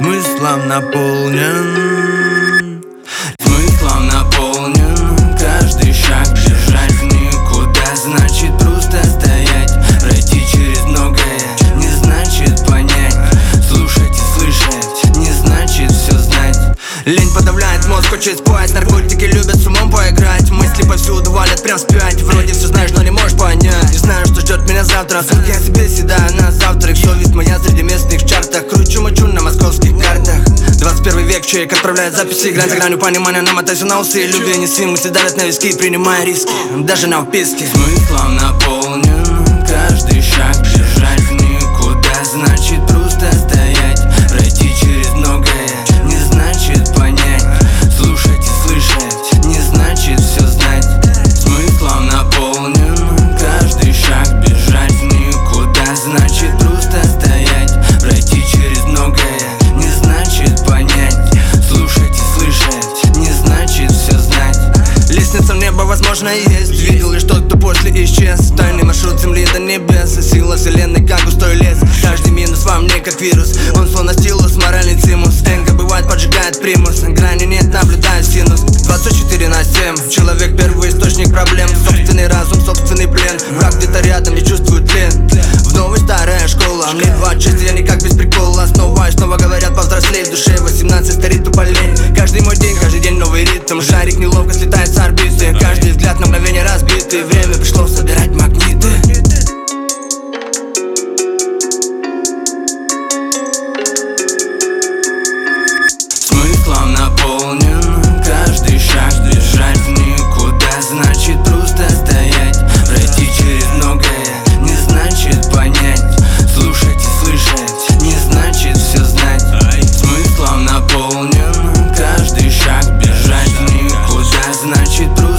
Смыслом наполнен. Смыслом наполнен. Каждый шаг бежать в никуда Значит просто стоять? Пройти через многое Не значит понять. Слушать и слышать Не значит все знать. Лень подавляет мозг, хочет спать. Наркотики любят с умом поиграть. Мысли повсюду валят прям спять. Вроде все знаешь, но не можешь понять. Не знаю, что ждет меня завтра. Сутки я себе седаю на завтрак 21 век, человек отправляет записи Играть за гранью понимания, намотайся на усы Любви неси, мысли давят на виски Принимая риски, даже на вписке Смыслом наполнен Каждый шаг бежать возможно, есть. Видел лишь тот, кто после исчез. Тайный маршрут земли до небес. Сила вселенной, как густой лес. Каждый минус во мне, как вирус. Он словно стилус, моральный цимус. Энга бывает, поджигает примус. Грани нет, наблюдаю синус. 24 на 7 Человек первый источник проблем. Собственный разум, собственный плен. Враг где-то рядом, не чувствует В новой старая школа. Мне 26, я никак без прикола. Снова и снова говорят, повзрослей. В душе 18 старит тупо лень Каждый мой день, каждый день новый ритм. Шарик неловко слетает с орбиты te trouxe